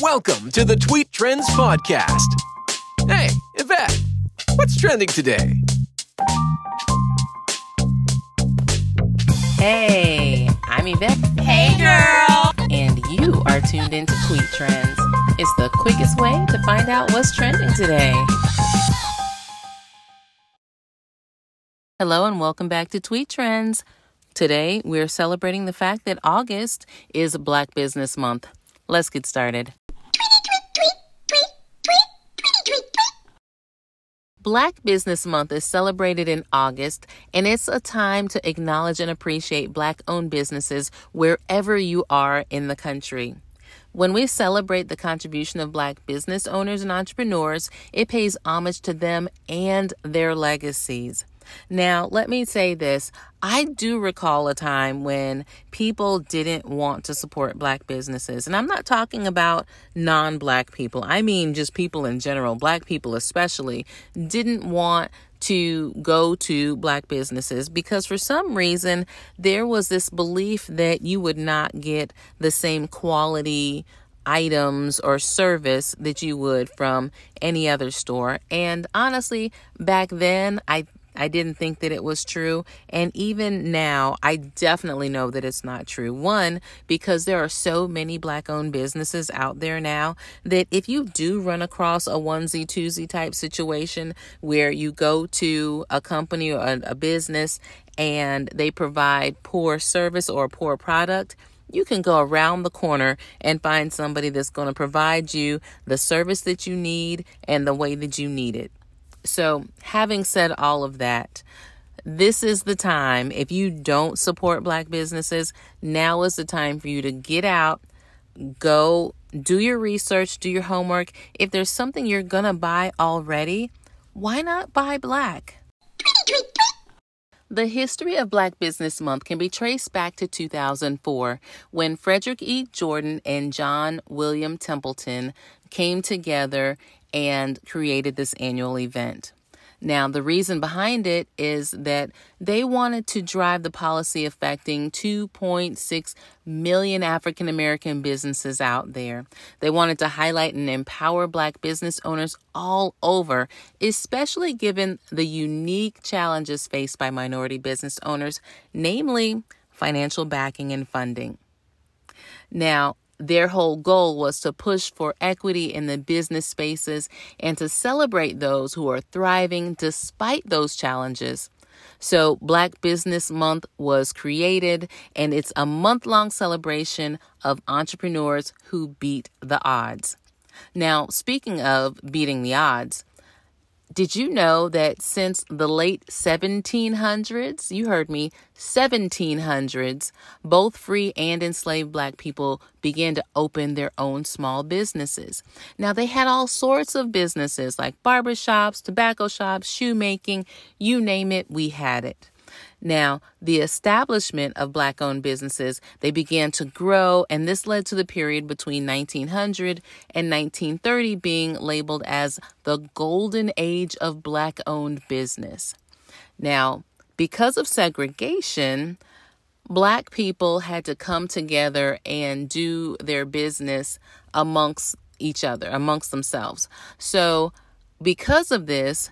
Welcome to the Tweet Trends Podcast. Hey, Evette, what's trending today? Hey, I'm Evette. Hey, girl. And you are tuned into Tweet Trends. It's the quickest way to find out what's trending today. Hello, and welcome back to Tweet Trends. Today, we're celebrating the fact that August is Black Business Month. Let's get started. Black Business Month is celebrated in August, and it's a time to acknowledge and appreciate Black owned businesses wherever you are in the country. When we celebrate the contribution of Black business owners and entrepreneurs, it pays homage to them and their legacies. Now, let me say this. I do recall a time when people didn't want to support black businesses. And I'm not talking about non black people, I mean just people in general, black people especially, didn't want to go to black businesses because for some reason there was this belief that you would not get the same quality items or service that you would from any other store. And honestly, back then, I I didn't think that it was true. And even now, I definitely know that it's not true. One, because there are so many black owned businesses out there now that if you do run across a onesie, twosie type situation where you go to a company or a, a business and they provide poor service or poor product, you can go around the corner and find somebody that's going to provide you the service that you need and the way that you need it. So, having said all of that, this is the time. If you don't support black businesses, now is the time for you to get out, go do your research, do your homework. If there's something you're going to buy already, why not buy black? The history of Black Business Month can be traced back to 2004 when Frederick E. Jordan and John William Templeton came together and created this annual event. Now, the reason behind it is that they wanted to drive the policy affecting 2.6 million African American businesses out there. They wanted to highlight and empower Black business owners all over, especially given the unique challenges faced by minority business owners, namely financial backing and funding. Now, their whole goal was to push for equity in the business spaces and to celebrate those who are thriving despite those challenges. So, Black Business Month was created, and it's a month long celebration of entrepreneurs who beat the odds. Now, speaking of beating the odds, did you know that since the late 1700s, you heard me, 1700s, both free and enslaved black people began to open their own small businesses? Now, they had all sorts of businesses like barbershops, tobacco shops, shoemaking, you name it, we had it. Now, the establishment of black owned businesses, they began to grow, and this led to the period between 1900 and 1930 being labeled as the golden age of black owned business. Now, because of segregation, black people had to come together and do their business amongst each other, amongst themselves. So, because of this,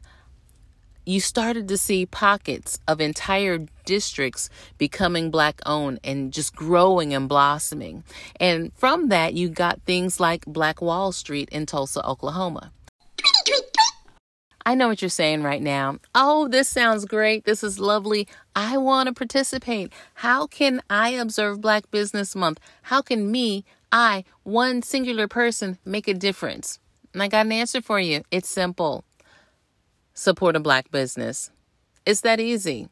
you started to see pockets of entire districts becoming black owned and just growing and blossoming. And from that, you got things like Black Wall Street in Tulsa, Oklahoma. I know what you're saying right now. Oh, this sounds great. This is lovely. I want to participate. How can I observe Black Business Month? How can me, I, one singular person, make a difference? And I got an answer for you. It's simple support a black business. It's that easy.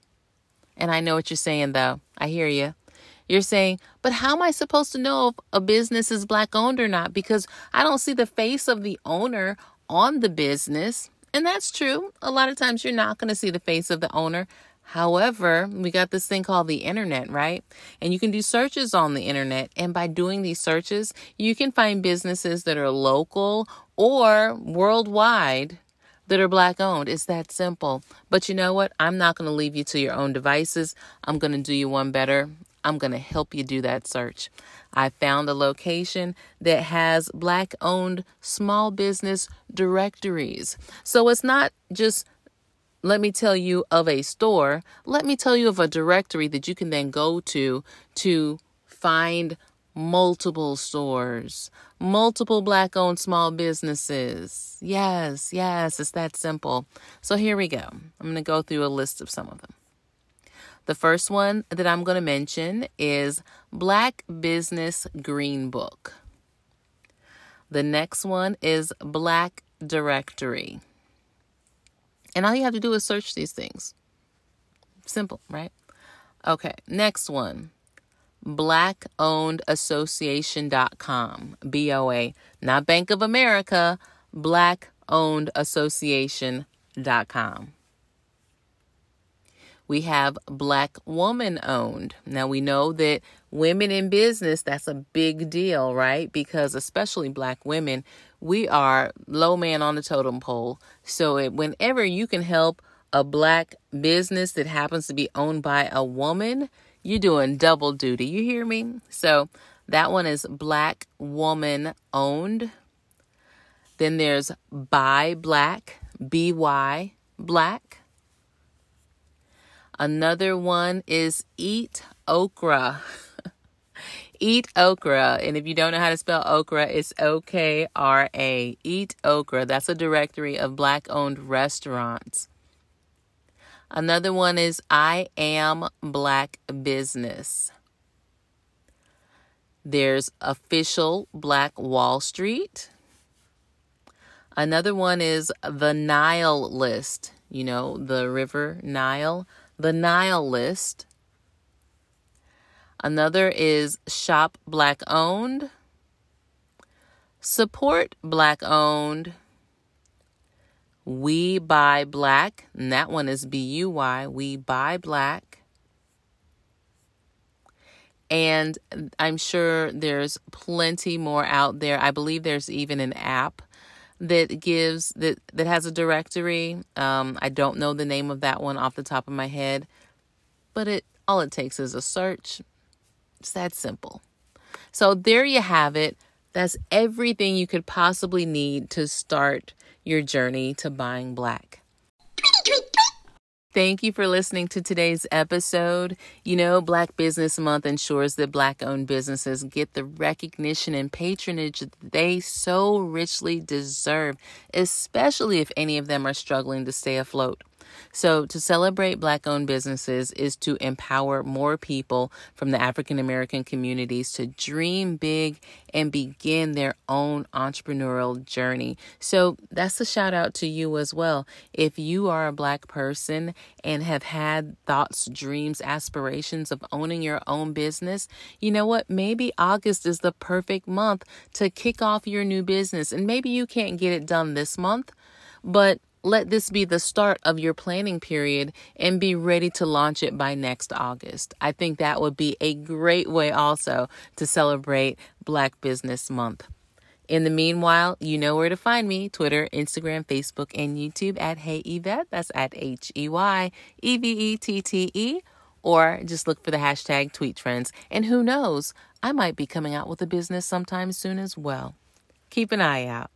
And I know what you're saying, though. I hear you. You're saying, but how am I supposed to know if a business is black owned or not? Because I don't see the face of the owner on the business. And that's true. A lot of times you're not going to see the face of the owner. However, we got this thing called the internet, right? And you can do searches on the internet. And by doing these searches, you can find businesses that are local or worldwide that are black owned. It's that simple. But you know what? I'm not going to leave you to your own devices. I'm going to do you one better. I'm going to help you do that search. I found a location that has black owned small business directories. So it's not just let me tell you of a store. Let me tell you of a directory that you can then go to to find multiple stores, multiple black owned small businesses. Yes, yes, it's that simple. So here we go. I'm going to go through a list of some of them. The first one that I'm going to mention is Black Business Green Book. The next one is Black Directory. And all you have to do is search these things. Simple, right? Okay, next one blackownedassociation.com. BOA, not Bank of America, blackownedassociation.com. We have black woman owned. Now we know that women in business, that's a big deal, right? Because especially black women, we are low man on the totem pole. So it, whenever you can help a black business that happens to be owned by a woman, you're doing double duty. You hear me? So that one is black woman owned. Then there's by black, B Y black. Another one is eat okra. Eat okra. And if you don't know how to spell okra, it's O K R A. Eat okra. That's a directory of black owned restaurants. Another one is I am black business. There's official Black Wall Street. Another one is the Nile list. You know, the river Nile. The Nile list. Another is Shop Black Owned. Support Black Owned. We Buy Black, and that one is B U Y. We Buy Black. And I'm sure there's plenty more out there. I believe there's even an app that gives that that has a directory. Um, I don't know the name of that one off the top of my head, but it all it takes is a search. It's that simple. So there you have it. That's everything you could possibly need to start your journey to buying black. Thank you for listening to today's episode. You know, Black Business Month ensures that Black owned businesses get the recognition and patronage they so richly deserve, especially if any of them are struggling to stay afloat. So, to celebrate Black owned businesses is to empower more people from the African American communities to dream big and begin their own entrepreneurial journey. So, that's a shout out to you as well. If you are a Black person and have had thoughts, dreams, aspirations of owning your own business, you know what? Maybe August is the perfect month to kick off your new business. And maybe you can't get it done this month, but let this be the start of your planning period and be ready to launch it by next August. I think that would be a great way also to celebrate Black Business Month. In the meanwhile, you know where to find me Twitter, Instagram, Facebook, and YouTube at Hey Evette. That's at H E Y E V E T T E. Or just look for the hashtag tweet trends. And who knows, I might be coming out with a business sometime soon as well. Keep an eye out.